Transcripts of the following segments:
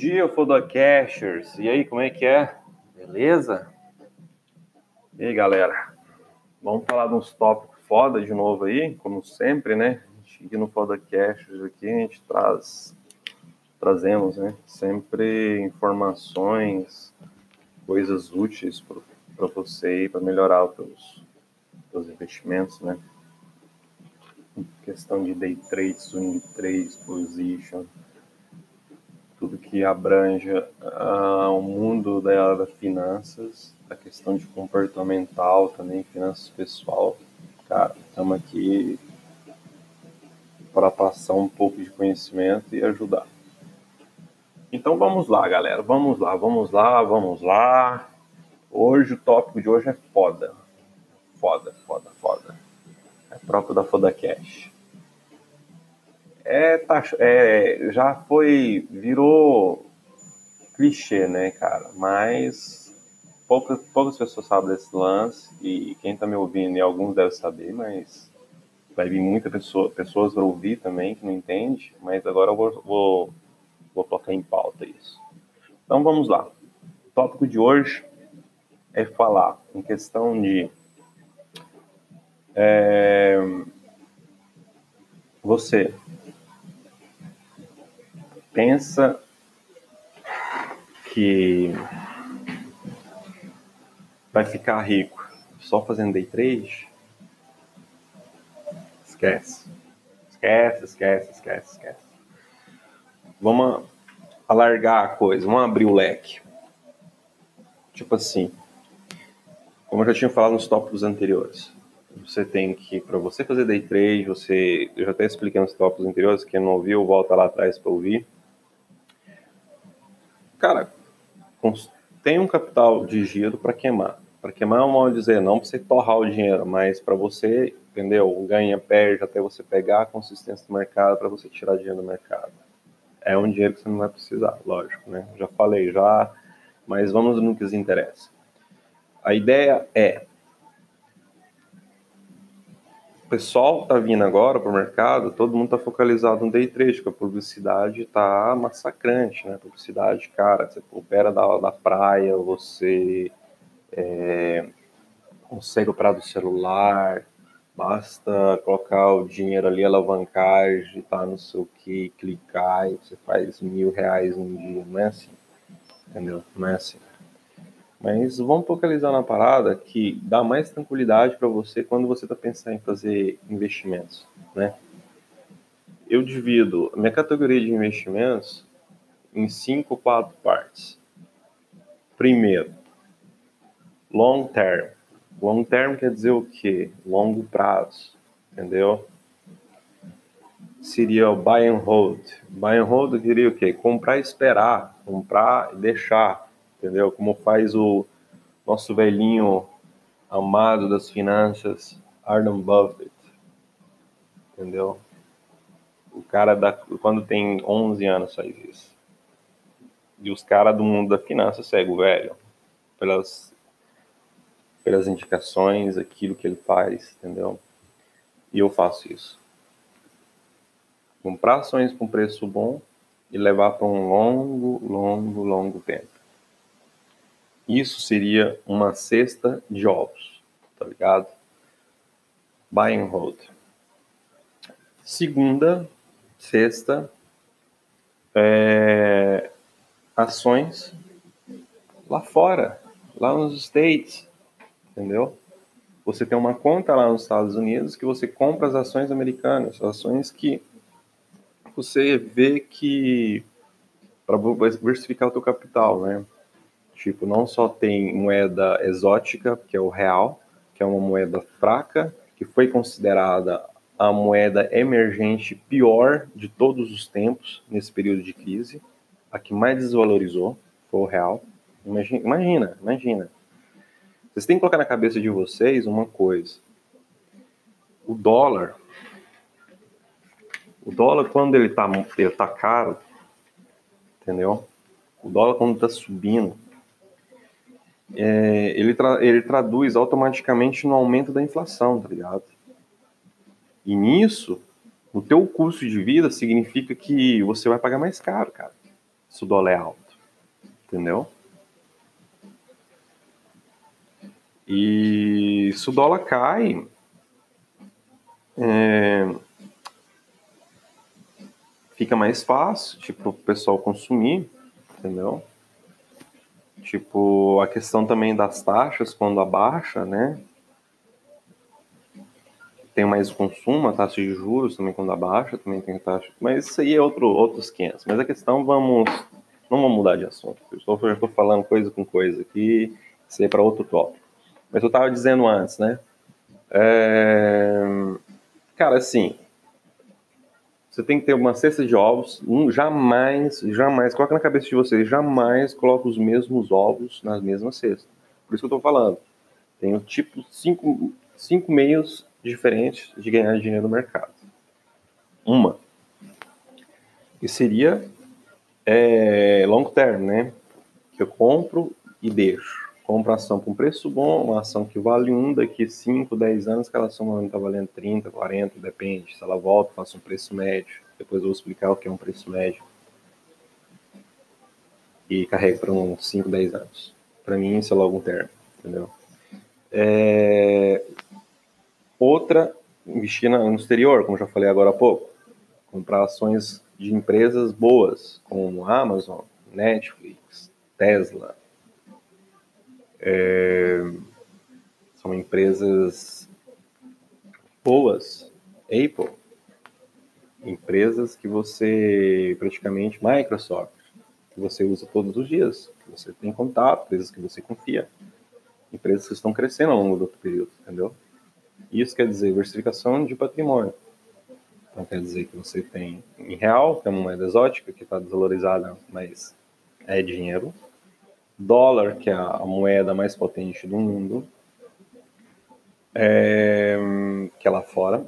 dia, Fodocasters! E aí, como é que é? Beleza? E aí, galera? Vamos falar de uns tópicos foda de novo aí, como sempre, né? A gente, aqui no Fodocasters aqui, a gente traz, trazemos, né? Sempre informações, coisas úteis para você para melhorar os teus, teus investimentos, né? Questão de day trade, swing trade, position, tudo que abranja uh, o mundo da, da finanças, a questão de comportamental também, finanças pessoal. Cara, estamos aqui para passar um pouco de conhecimento e ajudar. Então vamos lá, galera. Vamos lá, vamos lá, vamos lá. Hoje o tópico de hoje é foda. Foda, foda, foda. É próprio da Foda Cash é, tá, é, já foi, virou clichê, né, cara? Mas poucas, poucas pessoas sabem desse lance e quem tá me ouvindo, e alguns devem saber, mas vai vir muitas pessoa, pessoas para ouvir também que não entende, mas agora eu vou, vou, vou colocar em pauta isso. Então vamos lá. O tópico de hoje é falar em questão de é, você pensa que vai ficar rico só fazendo day trade, esquece. Esquece, esquece, esquece, esquece. Vamos alargar a coisa, vamos abrir o leque. Tipo assim, como eu já tinha falado nos tópicos anteriores, você tem que, para você fazer day trade, você, eu já até expliquei nos tópicos anteriores, quem não ouviu, volta lá atrás para ouvir cara, tem um capital de giro para queimar. Para queimar é um modo de dizer, não para você torrar o dinheiro, mas para você, entendeu? Ganha, perde, até você pegar a consistência do mercado para você tirar dinheiro do mercado. É um dinheiro que você não vai precisar, lógico, né? Já falei já, mas vamos no que interessa. A ideia é pessoal tá vindo agora para o mercado, todo mundo tá focalizado no day trade, porque a publicidade tá massacrante, né? Publicidade, cara, você opera da, da praia, você é, consegue operar do celular, basta colocar o dinheiro ali, alavancagem, tá no seu que, clicar e você faz mil reais um dia, não é assim, entendeu? Não é assim. Mas vamos focalizar na parada que dá mais tranquilidade para você quando você está pensando em fazer investimentos, né? Eu divido a minha categoria de investimentos em cinco, quatro partes. Primeiro, long term. Long term quer dizer o quê? Longo prazo, entendeu? Seria o buy and hold. Buy and hold queria o quê? Comprar e esperar, comprar e deixar entendeu? Como faz o nosso velhinho amado das finanças, Arden Buffett, entendeu? O cara da, quando tem 11 anos faz isso. E os caras do mundo da finança seguem o velho, pelas, pelas indicações, aquilo que ele faz, entendeu? E eu faço isso. Comprar ações com preço bom e levar para um longo, longo, longo tempo. Isso seria uma cesta de ovos, tá ligado? Buy and hold. Segunda cesta, é, ações lá fora, lá nos States, entendeu? Você tem uma conta lá nos Estados Unidos que você compra as ações americanas, ações que você vê que para diversificar o teu capital, né? Tipo, não só tem moeda exótica, que é o real, que é uma moeda fraca, que foi considerada a moeda emergente pior de todos os tempos nesse período de crise, a que mais desvalorizou foi o real. Imagina, imagina, imagina. Vocês têm que colocar na cabeça de vocês uma coisa. O dólar, o dólar quando ele está ele tá caro, entendeu? O dólar quando está subindo, é, ele, tra ele traduz automaticamente no aumento da inflação, tá ligado? E nisso, o teu custo de vida significa que você vai pagar mais caro, cara. se o dólar é alto, entendeu? E se o dólar cai, é, fica mais fácil, tipo, o pessoal consumir, entendeu? Tipo, a questão também das taxas, quando abaixa, né? Tem mais consumo, a taxa de juros também quando abaixa, também tem taxa. Mas isso aí é outro, outros 500. Mas a questão, vamos. Não vamos mudar de assunto. Eu estou, já estou falando coisa com coisa aqui, isso aí é para outro tópico. Mas eu estava dizendo antes, né? É... Cara, assim, você tem que ter uma cesta de ovos. jamais, jamais, coloca na cabeça de vocês, jamais coloca os mesmos ovos na mesma cesta. Por isso que eu estou falando. Tem tipo cinco, cinco meios diferentes de ganhar dinheiro no mercado. Uma, que seria é, long term, né? Que eu compro e deixo compra ação um preço bom, uma ação que vale um, daqui 5, 10 anos, aquela ação está valendo 30, 40, depende. Se ela volta, faço um preço médio. Depois eu vou explicar o que é um preço médio. E carrego para uns 5, 10 anos. Para mim, isso é logo um termo, entendeu? É... Outra, investir no exterior, como já falei agora há pouco. Comprar ações de empresas boas, como Amazon, Netflix, Tesla, é, são empresas boas, Apple, empresas que você praticamente Microsoft, que você usa todos os dias, que você tem contato, empresas que você confia, empresas que estão crescendo ao longo do período, entendeu? Isso quer dizer diversificação de patrimônio. Então quer dizer que você tem em real, que é uma moeda exótica que está desvalorizada, mas é dinheiro, dólar, que é a moeda mais potente do mundo, é, que é lá fora,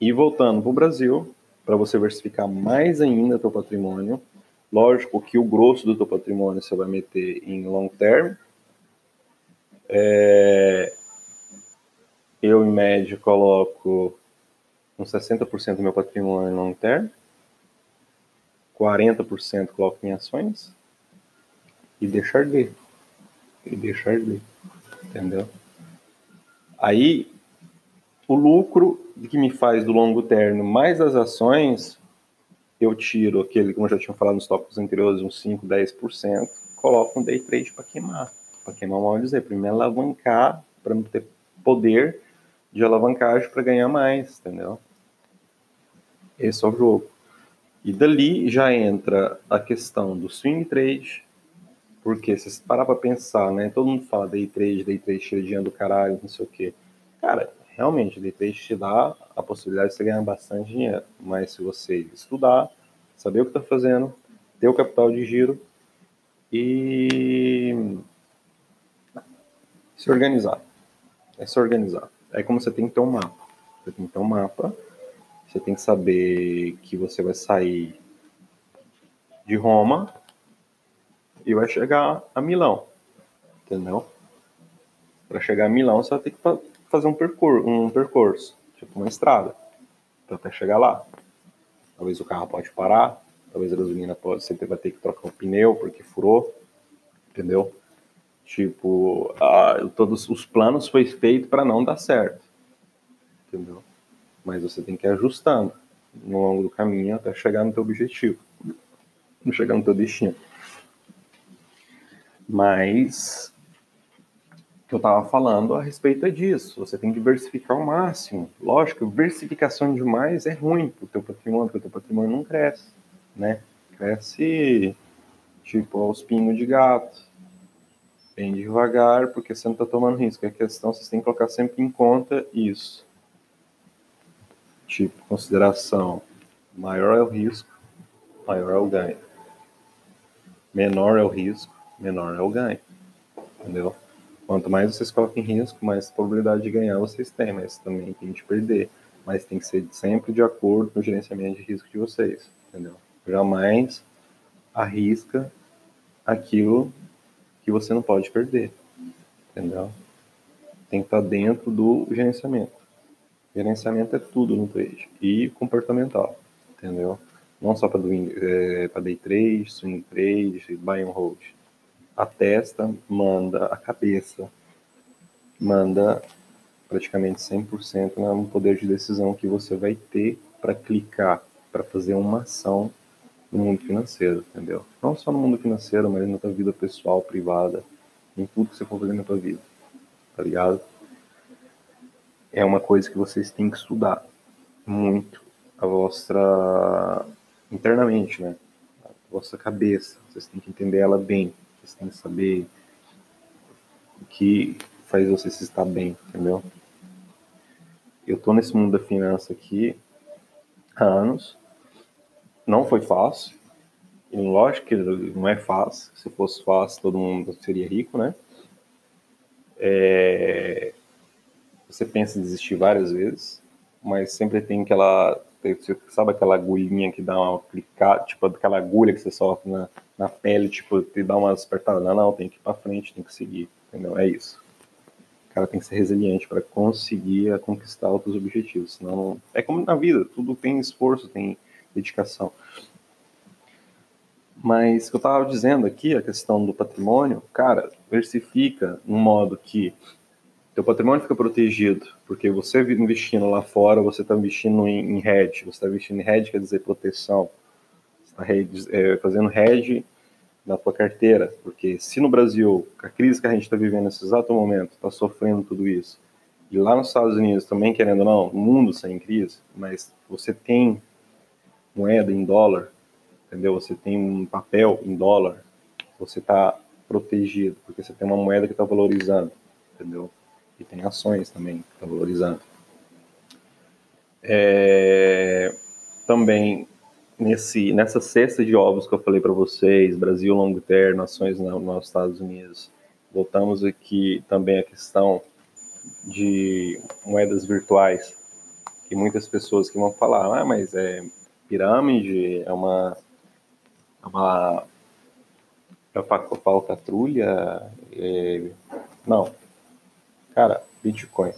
e voltando para o Brasil, para você diversificar mais ainda teu patrimônio. Lógico que o grosso do teu patrimônio você vai meter em long term. É, eu, em média, coloco uns 60% do meu patrimônio em long term, 40% coloco em ações, e deixar de e deixar de entendeu? Aí o lucro que me faz do longo termo mais as ações, eu tiro aquele, como eu já tinha falado nos tópicos anteriores, uns 5, 10%, coloco um day trade para queimar. Para queimar mal dizer, me alavancar, para ter poder de alavancagem para ganhar mais, entendeu? Esse é o jogo. E dali já entra a questão do swing trade, porque se você parar pra pensar, né? Todo mundo fala day trade, day trade cheio de do caralho, não sei o quê. Cara, realmente, day trade te dá a possibilidade de você ganhar bastante dinheiro. Mas se você estudar, saber o que está fazendo, ter o capital de giro e se organizar. É se organizar. É como você tem que ter um mapa. Você tem que ter um mapa. Você tem que saber que você vai sair de Roma e vai chegar a Milão, entendeu? Para chegar a Milão, você vai ter que fazer um percurso, um percurso, tipo uma estrada, para até chegar lá. Talvez o carro pode parar, talvez a gasolina pode, você vai ter que trocar o pneu porque furou, entendeu? Tipo, todos os planos foi feito para não dar certo, entendeu? Mas você tem que ir ajustando no longo do caminho até chegar no teu objetivo, chegar no teu destino. Mas o que eu estava falando a respeito é disso. Você tem que diversificar ao máximo. Lógico, diversificação demais é ruim para o teu patrimônio, porque o teu patrimônio não cresce, né? Cresce tipo aos pingos de gato, bem devagar, porque você não está tomando risco. A questão você tem que colocar sempre em conta isso. Tipo, consideração: maior é o risco, maior é o ganho. Menor é o risco, menor é o ganho. Entendeu? Quanto mais vocês colocam em risco, mais probabilidade de ganhar vocês têm, mas também tem de perder. Mas tem que ser sempre de acordo com o gerenciamento de risco de vocês, entendeu? Jamais arrisca aquilo que você não pode perder, entendeu? Tem que estar dentro do gerenciamento. Gerenciamento é tudo no trade e comportamental, entendeu? não só para é, day trade, swing trade, buy and hold. A testa manda, a cabeça manda praticamente 100% no poder de decisão que você vai ter para clicar, para fazer uma ação no mundo financeiro, entendeu? Não só no mundo financeiro, mas na tua vida pessoal, privada, em tudo que você for fazer na tua vida, tá ligado? É uma coisa que vocês têm que estudar muito a vossa internamente, né? A vossa cabeça, vocês têm que entender ela bem, vocês têm que saber o que faz você se estar bem, entendeu? Eu tô nesse mundo da finança aqui há anos. Não foi fácil. E lógico que não é fácil. Se fosse fácil, todo mundo seria rico, né? É... Você pensa em desistir várias vezes, mas sempre tem aquela. Sabe aquela agulhinha que dá uma clicada, tipo aquela agulha que você sofre na, na pele, tipo, te dá umas apertadas. Não, não, tem que ir pra frente, tem que seguir. Entendeu? É isso cara tem que ser resiliente para conseguir conquistar outros objetivos. Senão, é como na vida, tudo tem esforço, tem dedicação. Mas o que eu estava dizendo aqui, a questão do patrimônio, cara, versifica no modo que teu patrimônio fica protegido, porque você investindo lá fora, você está investindo em, em hedge, você está investindo em hedge quer dizer proteção, você está é, fazendo hedge na tua carteira, porque se no Brasil, a crise que a gente está vivendo nesse exato momento, está sofrendo tudo isso, e lá nos Estados Unidos também, querendo ou não, o mundo sem crise, mas você tem moeda em dólar, entendeu? Você tem um papel em dólar, você está protegido, porque você tem uma moeda que está valorizando, entendeu? E tem ações também que estão tá valorizando. É, também nesse, nessa cesta de ovos que eu falei para vocês, Brasil long term, nações nos Estados Unidos, voltamos aqui também a questão de moedas virtuais, que muitas pessoas que vão falar, ah, mas é pirâmide, é uma é uma é falcatrulha, é... não, cara, Bitcoin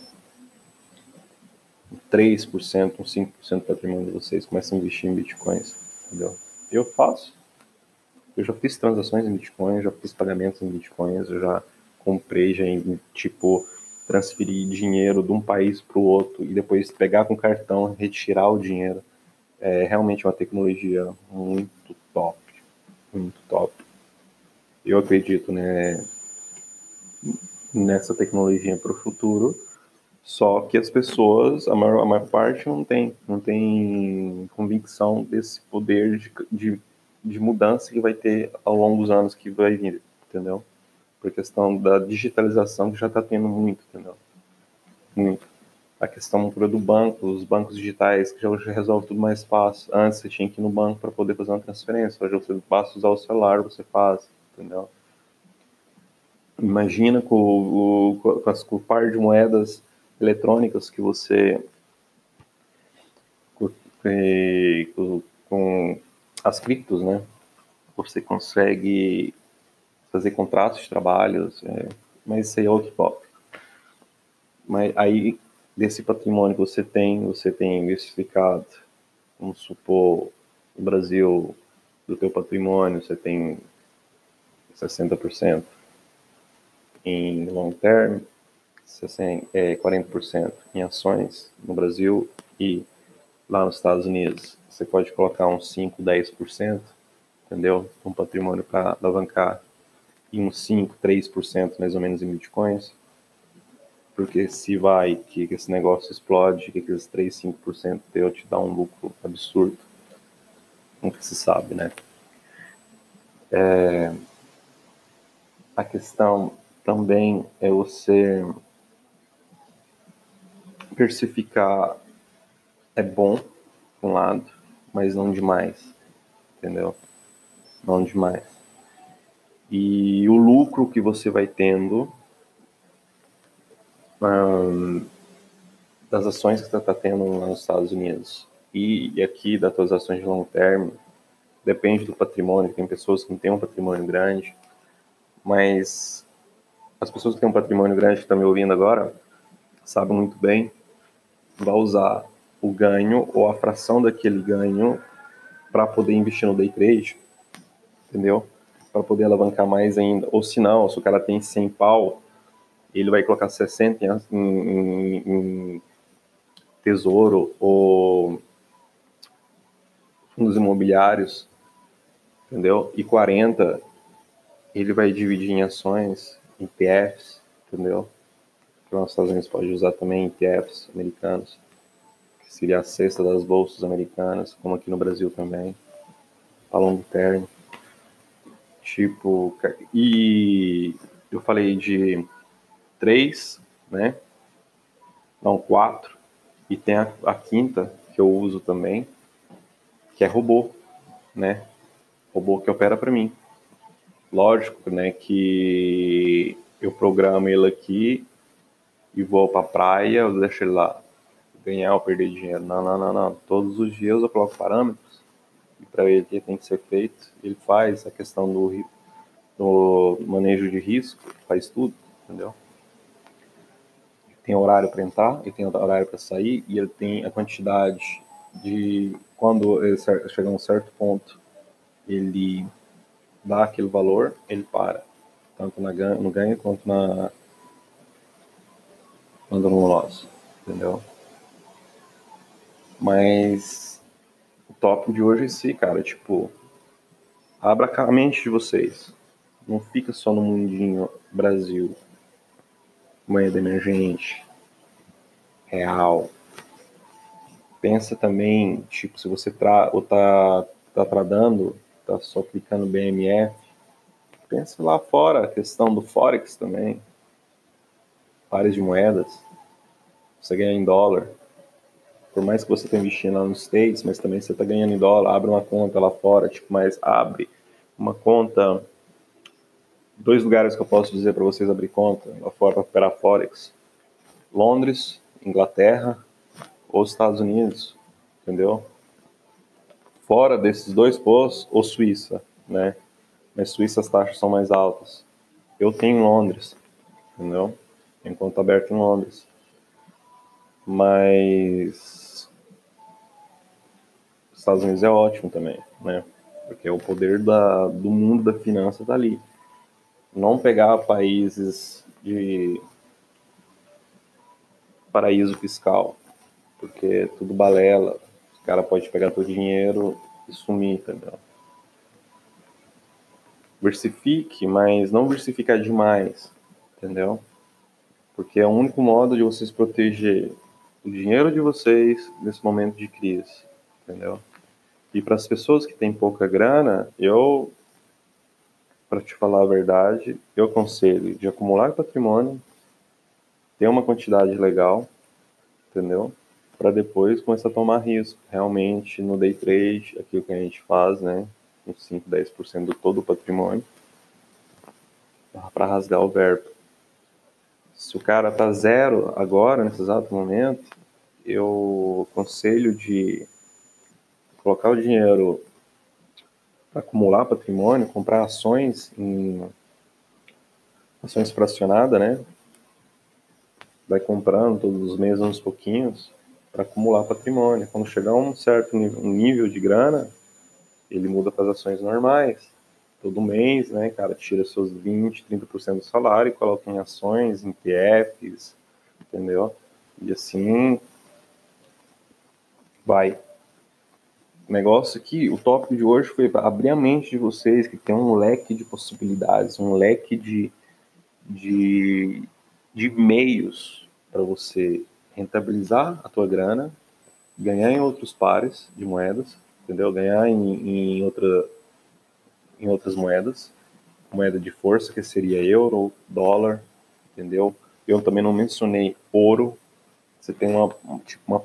3%, um 5% do patrimônio de vocês começam a investir em bitcoins, entendeu? Eu faço. Eu já fiz transações em bitcoin, já fiz pagamentos em bitcoins, eu já comprei, já tipo, transferir dinheiro de um país para o outro e depois pegar com cartão, retirar o dinheiro. É realmente uma tecnologia muito top, muito top. Eu acredito né, nessa tecnologia para o futuro só que as pessoas, a maior, a maior parte, não tem, não tem convicção desse poder de, de, de mudança que vai ter ao longo dos anos que vai vir, entendeu? Por questão da digitalização que já está tendo muito, entendeu? Muito. A questão do banco, os bancos digitais, que já, já resolve tudo mais fácil. Antes você tinha que ir no banco para poder fazer uma transferência, hoje você basta usar o celular, você faz, entendeu? Imagina com, o, com, as, com o par de moedas eletrônicas que você com, com as criptos, né? Você consegue fazer contratos de trabalhos, é, mas isso aí é outro tópico. Mas aí desse patrimônio que você tem, você tem diversificado, vamos supor, no Brasil, do teu patrimônio, você tem 60% em long term, 60, é, 40% em ações no Brasil e lá nos Estados Unidos você pode colocar uns 5, 10%, entendeu? Um patrimônio para alavancar e uns 5, 3% mais ou menos em bitcoins. Porque se vai que esse negócio explode, que aqueles 3, 5% teu te dá um lucro absurdo. Nunca se sabe, né? É, a questão também é você diversificar é bom, um lado, mas não demais, entendeu? Não demais. E o lucro que você vai tendo das ações que você está tendo nos Estados Unidos e, e aqui das suas ações de longo termo, depende do patrimônio. Tem pessoas que não têm um patrimônio grande, mas as pessoas que têm um patrimônio grande que estão me ouvindo agora sabem muito bem vai usar o ganho ou a fração daquele ganho para poder investir no day trade, entendeu? Para poder alavancar mais ainda. Ou se não, se o cara tem 100 pau, ele vai colocar 60 em, em, em tesouro ou fundos imobiliários, entendeu? E 40 ele vai dividir em ações, em PFs, entendeu? Que os Estados Unidos pode usar também em PFs americanos, que seria a cesta das bolsas americanas, como aqui no Brasil também, a longo termo. Tipo, e eu falei de três, né? Não, quatro. E tem a, a quinta, que eu uso também, que é robô, né? Robô que opera para mim. Lógico, né, que eu programo ele aqui e vou para a praia, eu deixo ele lá ganhar ou perder dinheiro. Não, não, não, não. Todos os dias eu coloco parâmetros e para ele que tem que ser feito, ele faz a questão do, do manejo de risco, faz tudo, entendeu? Tem horário para entrar, ele tem horário para sair e ele tem a quantidade de quando ele chegar a um certo ponto, ele dá aquele valor, ele para. Tanto na, no ganho quanto na loss, entendeu? Mas o tópico de hoje é esse, cara, tipo, abra a mente de vocês. Não fica só no mundinho Brasil, moeda emergente, real, pensa também, tipo, se você tra ou tá, tá tradando, tá só clicando BMF, pensa lá fora a questão do Forex também, pares de moedas, você ganha em dólar, por mais que você tenha investindo lá nos States, mas também você está ganhando em dólar, abre uma conta lá fora, tipo, mas abre uma conta, dois lugares que eu posso dizer para vocês abrir conta lá fora para operar Forex, Londres, Inglaterra, ou Estados Unidos, entendeu? Fora desses dois postos, ou Suíça, né? Mas Suíça as taxas são mais altas. Eu tenho em Londres, entendeu? Tenho conta aberta em Londres. Mas Estados Unidos é ótimo também, né? Porque o poder da, do mundo da finança está ali. Não pegar países de paraíso fiscal, porque é tudo balela. O cara pode pegar teu dinheiro e sumir, entendeu? Versifique, mas não versificar demais, entendeu? Porque é o único modo de vocês proteger o dinheiro de vocês nesse momento de crise, entendeu? E para as pessoas que têm pouca grana, eu, para te falar a verdade, eu aconselho de acumular patrimônio, ter uma quantidade legal, entendeu? Para depois começar a tomar risco. Realmente, no day trade, aquilo que a gente faz, né, uns 5, 10% do todo o patrimônio, para rasgar o verbo. Se o cara tá zero agora, nesse exato momento, eu aconselho de colocar o dinheiro para acumular patrimônio, comprar ações em ações fracionadas, né? Vai comprando todos os meses uns pouquinhos, para acumular patrimônio. Quando chegar a um certo nível de grana, ele muda para as ações normais. Todo mês, né, cara, tira seus 20, 30% do salário e coloca em ações, em PFs, entendeu? E assim vai. O negócio aqui, o tópico de hoje foi abrir a mente de vocês, que tem um leque de possibilidades, um leque de, de, de meios para você rentabilizar a tua grana, ganhar em outros pares de moedas, entendeu? Ganhar em, em, outra, em outras moedas, moeda de força, que seria euro, dólar, entendeu? Eu também não mencionei ouro, você tem uma, tipo, uma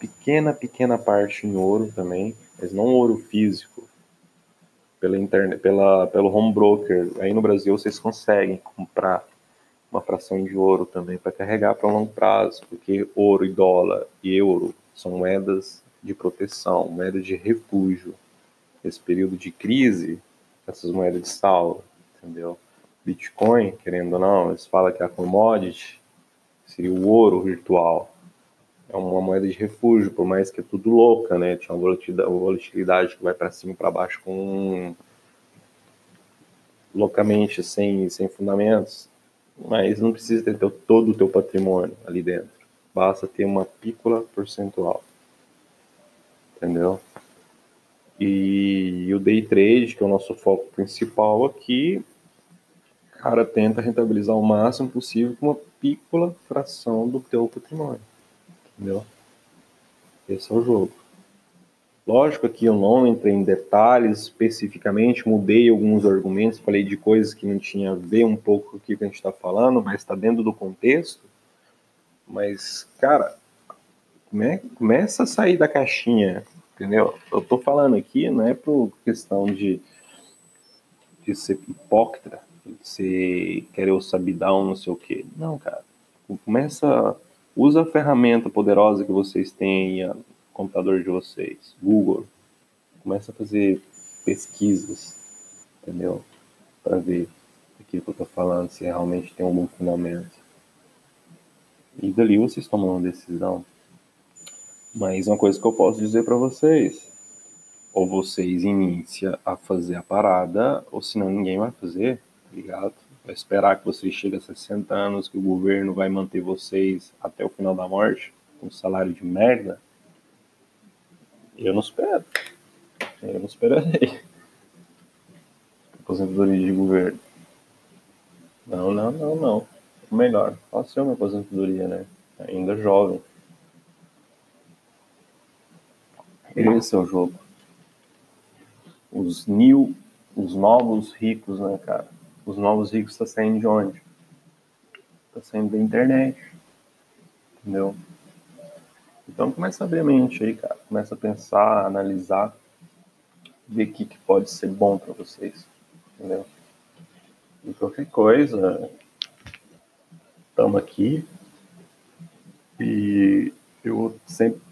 pequena, pequena parte em ouro também, mas não ouro físico, pela internet, pela, pelo home broker. Aí no Brasil vocês conseguem comprar uma fração de ouro também para carregar para longo prazo, porque ouro e dólar e euro são moedas de proteção, moedas de refúgio. Nesse período de crise, essas moedas de salva, entendeu? Bitcoin, querendo ou não, eles falam que a commodity seria o ouro virtual, é uma moeda de refúgio, por mais que é tudo louca, né? Tinha uma volatilidade que vai para cima e para baixo com loucamente, sem, sem fundamentos, mas não precisa ter todo o teu patrimônio ali dentro. Basta ter uma pícola percentual. Entendeu? E o day trade, que é o nosso foco principal aqui, cara, tenta rentabilizar o máximo possível com uma pícola fração do teu patrimônio. Entendeu? Esse é o jogo. Lógico que eu não entrei em detalhes especificamente, mudei alguns argumentos, falei de coisas que não tinha a ver um pouco com o que a gente está falando, mas está dentro do contexto. Mas, cara, come, começa a sair da caixinha, entendeu? Eu tô falando aqui não é por questão de, de ser hipócrita, de ser querer sabidão, não sei o quê. Não, cara. Começa Usa a ferramenta poderosa que vocês têm computador de vocês, Google. Começa a fazer pesquisas, entendeu? Para ver aquilo que eu estou falando, se realmente tem um bom fundamento. E dali vocês tomam uma decisão. Mas uma coisa que eu posso dizer para vocês, ou vocês iniciam a fazer a parada, ou senão ninguém vai fazer, tá ligado? Vai esperar que vocês cheguem a 60 anos, que o governo vai manter vocês até o final da morte, com salário de merda? Eu não espero. Eu não esperarei. Aposentadoria de governo. Não, não, não, não. O melhor, faça uma aposentadoria, né? Ainda jovem. Esse é o jogo. Os new, os novos ricos, né, cara? Os novos ricos tá saindo de onde? Está saindo da internet. Entendeu? Então começa a abrir a mente aí, cara. Começa a pensar, analisar, ver o que, que pode ser bom para vocês. Entendeu? E qualquer coisa, estamos aqui. E eu vou sempre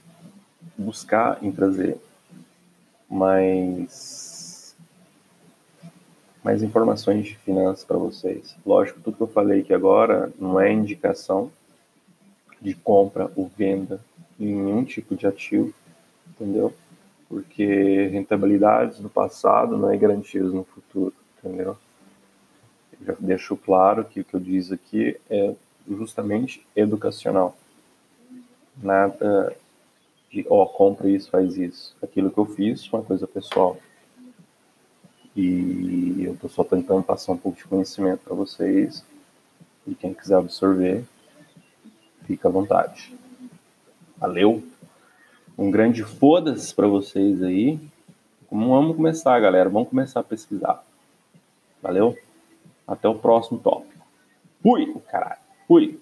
buscar em trazer mais mais informações de finanças para vocês. Lógico, tudo que eu falei aqui agora não é indicação de compra ou venda em nenhum tipo de ativo, entendeu? Porque rentabilidades no passado não é garantias no futuro, entendeu? Eu já deixo claro que o que eu disse aqui é justamente educacional. Nada de, ó, oh, compra isso, faz isso. Aquilo que eu fiz foi uma coisa pessoal. E eu estou só tentando passar um pouco de conhecimento para vocês. E quem quiser absorver, fica à vontade. Valeu! Um grande foda-se para vocês aí. Vamos começar, galera. Vamos começar a pesquisar. Valeu? Até o próximo tópico. Fui, caralho. Fui.